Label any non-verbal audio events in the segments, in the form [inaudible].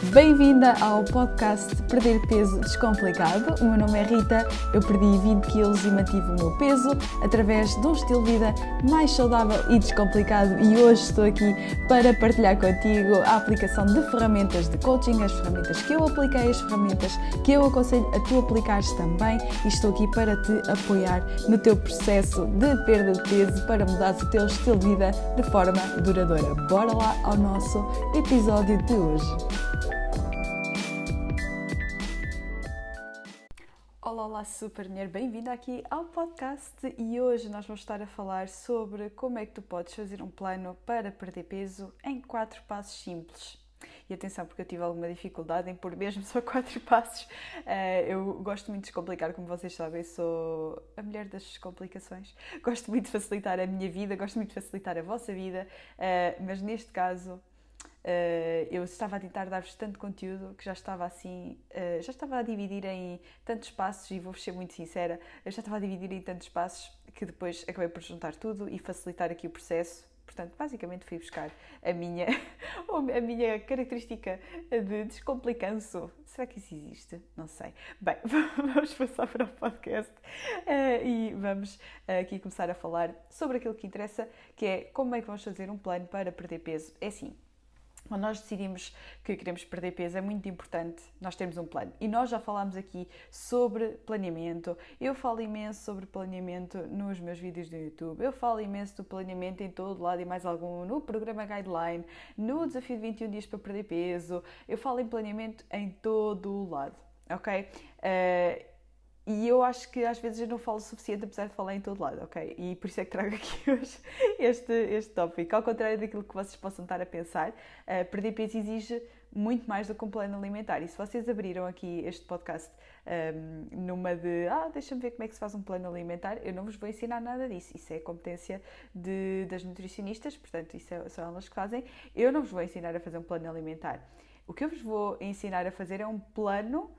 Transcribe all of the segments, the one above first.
Bem-vinda ao podcast Perder Peso Descomplicado. O meu nome é Rita, eu perdi 20 quilos e mantive o meu peso através de um estilo de vida mais saudável e descomplicado e hoje estou aqui para partilhar contigo a aplicação de ferramentas de coaching, as ferramentas que eu apliquei, as ferramentas que eu aconselho a tu aplicares também e estou aqui para te apoiar no teu processo de perda de peso para mudar o teu estilo de vida de forma duradoura. Bora lá ao nosso episódio de hoje. Olá, olá, super mulher, bem-vinda aqui ao podcast e hoje nós vamos estar a falar sobre como é que tu podes fazer um plano para perder peso em quatro passos simples. E atenção, porque eu tive alguma dificuldade em pôr mesmo [laughs] só quatro passos. eu gosto muito de descomplicar, como vocês sabem, sou a mulher das complicações. Gosto muito de facilitar a minha vida, gosto muito de facilitar a vossa vida, mas neste caso eu estava a tentar dar-vos tanto conteúdo que já estava assim, uh, já estava a dividir em tantos passos e vou-vos ser muito sincera, eu já estava a dividir em tantos passos que depois acabei por juntar tudo e facilitar aqui o processo. Portanto, basicamente fui buscar a minha, [laughs] a minha característica de descomplicanço. Será que isso existe? Não sei. Bem, [laughs] vamos passar para o podcast uh, e vamos aqui começar a falar sobre aquilo que interessa, que é como é que vamos fazer um plano para perder peso. É assim, quando nós decidimos que queremos perder peso, é muito importante nós termos um plano. E nós já falámos aqui sobre planeamento. Eu falo imenso sobre planeamento nos meus vídeos do YouTube. Eu falo imenso do planeamento em todo lado e mais algum, no programa Guideline, no desafio de 21 dias para perder peso. Eu falo em planeamento em todo o lado, ok? Uh, e eu acho que às vezes eu não falo o suficiente, apesar de falar em todo lado, ok? E por isso é que trago [laughs] aqui hoje este, este tópico. Ao contrário daquilo que vocês possam estar a pensar, uh, perder peso exige muito mais do que um plano alimentar. E se vocês abriram aqui este podcast um, ehm, numa de ah, deixa-me ver como é que se faz um plano alimentar, eu não vos vou ensinar nada disso. Isso é competência de, das nutricionistas, portanto, isso é, são elas que fazem. Eu não vos vou ensinar a fazer um plano alimentar. O que eu vos vou ensinar a fazer é um plano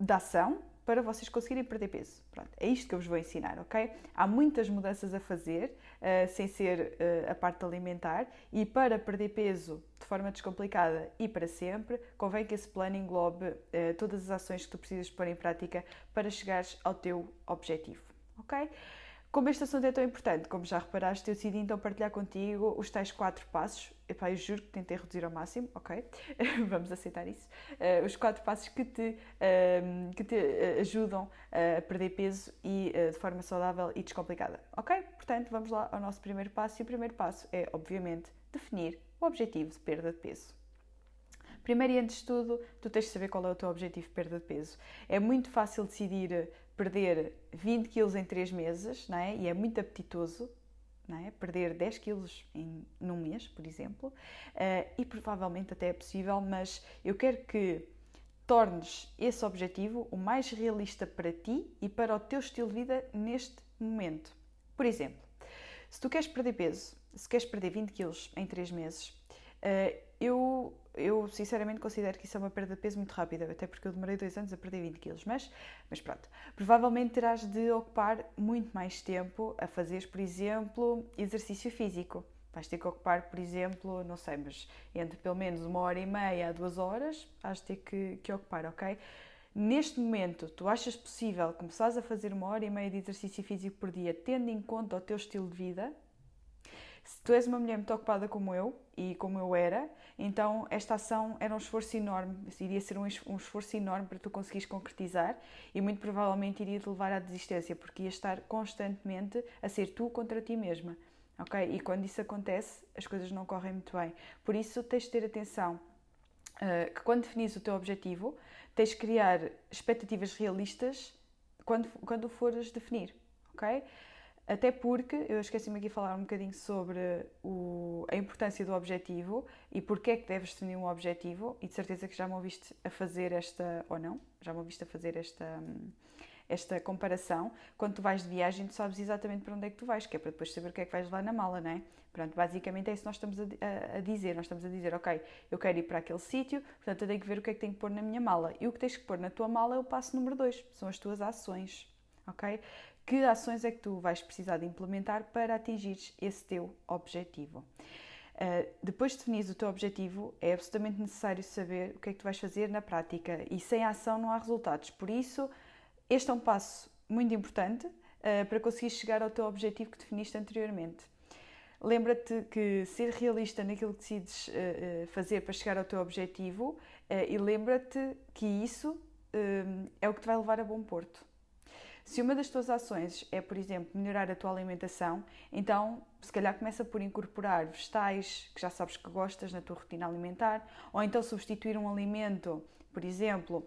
de ação para vocês conseguirem perder peso. Pronto, é isto que eu vos vou ensinar, ok? Há muitas mudanças a fazer, uh, sem ser uh, a parte alimentar, e para perder peso de forma descomplicada e para sempre, convém que esse plano englobe uh, todas as ações que tu precisas pôr em prática para chegares ao teu objetivo, ok? Como este assunto é tão importante, como já reparaste, eu decidi então partilhar contigo os tais quatro passos. Epá, eu juro que tentei reduzir ao máximo, ok? [laughs] Vamos aceitar isso. Uh, os quatro passos que te, uh, que te uh, ajudam a perder peso e de forma saudável e descomplicada, ok? Portanto, vamos lá ao nosso primeiro passo. E o primeiro passo é, obviamente, definir o objetivo de perda de peso. Primeiro e antes de tudo, tu tens de saber qual é o teu objetivo de perda de peso. É muito fácil decidir perder 20 quilos em 3 meses, não é? E é muito apetitoso, não é? Perder 10 quilos em, num mês, por exemplo, uh, e provavelmente até é possível, mas eu quero que tornes esse objetivo o mais realista para ti e para o teu estilo de vida neste momento. Por exemplo, se tu queres perder peso, se queres perder 20 quilos em 3 meses, uh, eu eu sinceramente considero que isso é uma perda de peso muito rápida, até porque eu demorei dois anos a perder 20 quilos, mas, mas pronto. Provavelmente terás de ocupar muito mais tempo a fazer, por exemplo, exercício físico. Vais ter que ocupar, por exemplo, não sei, mas entre pelo menos uma hora e meia a duas horas, de ter que, que ocupar, ok? Neste momento, tu achas possível começares a fazer uma hora e meia de exercício físico por dia, tendo em conta o teu estilo de vida? Se tu és uma mulher muito ocupada como eu, e como eu era, então esta ação era um esforço enorme, iria ser um esforço enorme para tu conseguires concretizar e muito provavelmente iria te levar à desistência, porque ias estar constantemente a ser tu contra ti mesma. Ok? E quando isso acontece, as coisas não correm muito bem. Por isso, tens de ter atenção uh, que quando definis o teu objetivo, tens de criar expectativas realistas quando, quando o fores definir. Ok? Até porque, eu esqueci-me aqui de falar um bocadinho sobre o, a importância do objetivo e porque é que deves definir um objetivo, e de certeza que já me ouviste a fazer esta, ou não, já me ouviste a fazer esta, esta comparação. Quando tu vais de viagem, tu sabes exatamente para onde é que tu vais, que é para depois saber o que é que vais levar na mala, não é? Pronto, basicamente é isso que nós estamos a, a, a dizer. Nós estamos a dizer, ok, eu quero ir para aquele sítio, portanto eu tenho que ver o que é que tenho que pôr na minha mala. E o que tens que pôr na tua mala é o passo número 2, são as tuas ações, ok? Que ações é que tu vais precisar de implementar para atingir esse teu objetivo. Uh, depois de definir o teu objetivo, é absolutamente necessário saber o que é que tu vais fazer na prática e sem ação não há resultados. Por isso, este é um passo muito importante uh, para conseguir chegar ao teu objetivo que definiste anteriormente. Lembra-te que ser realista naquilo que decides uh, fazer para chegar ao teu objetivo e lembra-te que isso é o que te vai levar a bom porto. Se uma das tuas ações é, por exemplo, melhorar a tua alimentação, então se calhar começa por incorporar vegetais que já sabes que gostas na tua rotina alimentar, ou então substituir um alimento, por exemplo,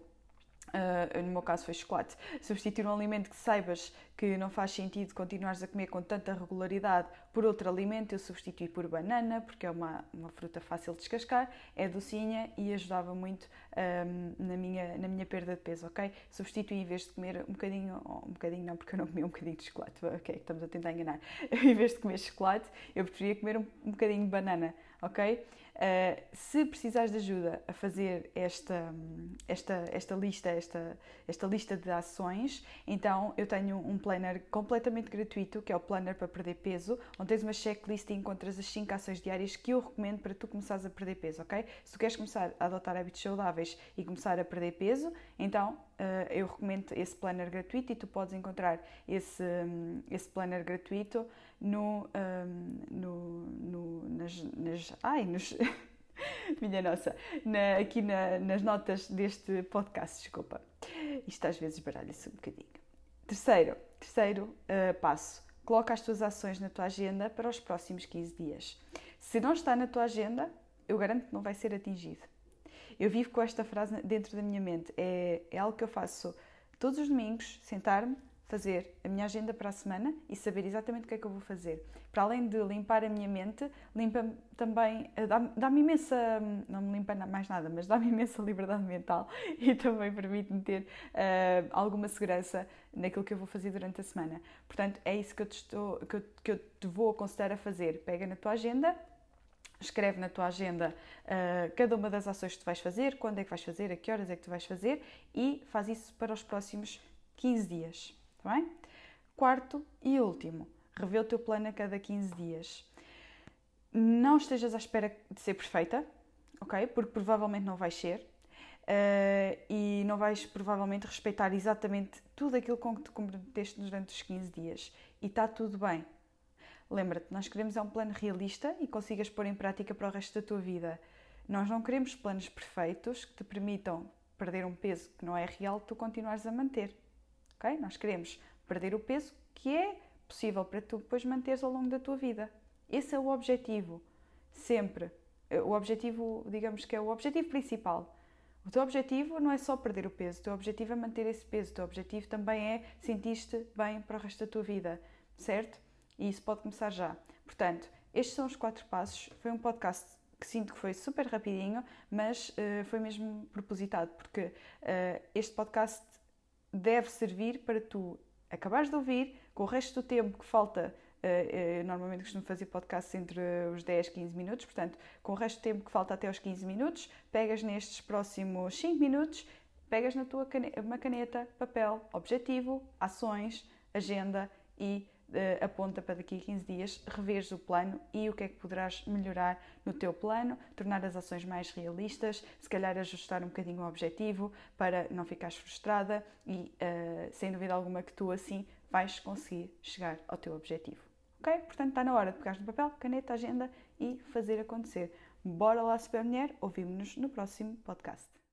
Uh, no meu caso foi chocolate, substituir um alimento que saibas que não faz sentido continuares a comer com tanta regularidade por outro alimento, eu substituí por banana, porque é uma, uma fruta fácil de descascar, é docinha e ajudava muito na, minha, na minha perda de peso, ok? Substituí em vez de comer um bocadinho, oh, um bocadinho não, porque eu não comia um bocadinho de chocolate, ok? Estamos a tentar enganar. [laughs] em vez de comer chocolate, eu preferia comer um, um bocadinho de banana, ok? Uh, se precisares de ajuda a fazer esta, esta, esta, lista, esta, esta lista de ações, então eu tenho um planner completamente gratuito, que é o Planner para Perder Peso, onde tens uma checklist e encontras as 5 ações diárias que eu recomendo para tu começares a perder peso, ok? Se tu queres começar a adotar hábitos saudáveis e começar a perder peso, então uh, eu recomendo esse planner gratuito e tu podes encontrar esse, um, esse planner gratuito no, um, no, no, nas, nas, ai, nos, [laughs] minha nossa, na, aqui na, nas notas deste podcast, desculpa. Isto às vezes baralha-se um bocadinho. Terceiro, terceiro uh, passo. Coloca as tuas ações na tua agenda para os próximos 15 dias. Se não está na tua agenda, eu garanto que não vai ser atingido. Eu vivo com esta frase dentro da minha mente. É, é algo que eu faço todos os domingos, sentar-me, fazer a minha agenda para a semana e saber exatamente o que é que eu vou fazer. Para além de limpar a minha mente, limpa também, eh, dá-me imensa, não me limpa mais nada, mas dá-me [laughs] imensa liberdade mental e também permite-me ter uh, alguma segurança naquilo que eu vou fazer durante a semana. Portanto, é isso que eu te, estou, que eu, que eu te vou aconselhar a fazer. Pega na tua agenda, escreve na tua agenda uh, cada uma das ações que tu vais fazer, quando é que vais fazer, a que horas é que tu vais fazer e faz isso para os próximos 15 dias. Tá bem? Quarto e último, revê o teu plano a cada 15 dias. Não estejas à espera de ser perfeita, ok? Porque provavelmente não vais ser. Uh, e não vais provavelmente respeitar exatamente tudo aquilo com que te comprometeste durante os 15 dias. E está tudo bem. Lembra-te, nós queremos é um plano realista e consigas pôr em prática para o resto da tua vida. Nós não queremos planos perfeitos que te permitam perder um peso que não é real, tu continuares a manter Nós queremos perder o peso que é possível para tu depois manteres ao longo da tua vida. Esse é o objetivo, sempre. O objetivo, digamos que é o objetivo principal. O teu objetivo não é só perder o peso, o teu objetivo é manter esse peso, o teu objetivo também é sentir-te bem para o resto da tua vida, certo? E isso pode começar já. Portanto, estes são os quatro passos. Foi um podcast que sinto que foi super rapidinho, mas uh, foi mesmo propositado, porque uh, este podcast deve servir para tu acabares de ouvir, com o resto do tempo que falta, uh, uh, normalmente costumo fazer podcasts entre os 10 e 15 minutos, portanto, com o resto do tempo que falta até os 15 minutos, pegas nestes próximos 5 minutos, pegas na tua caneta, uma caneta, papel, objetivo, ações, agenda e aponta para daqui a 15 dias reveres o plano e o que é que poderás melhorar no teu plano, tornar as ações mais realistas, se calhar ajustar um bocadinho o objetivo para não ficares frustrada e, uh, sem dúvida alguma, que tu assim vais conseguir chegar ao teu objetivo. Ok? Portanto, está na hora de pegar no papel, caneta, agenda e fazer acontecer. Bora lá, super mulher, ouvimos-nos no próximo podcast.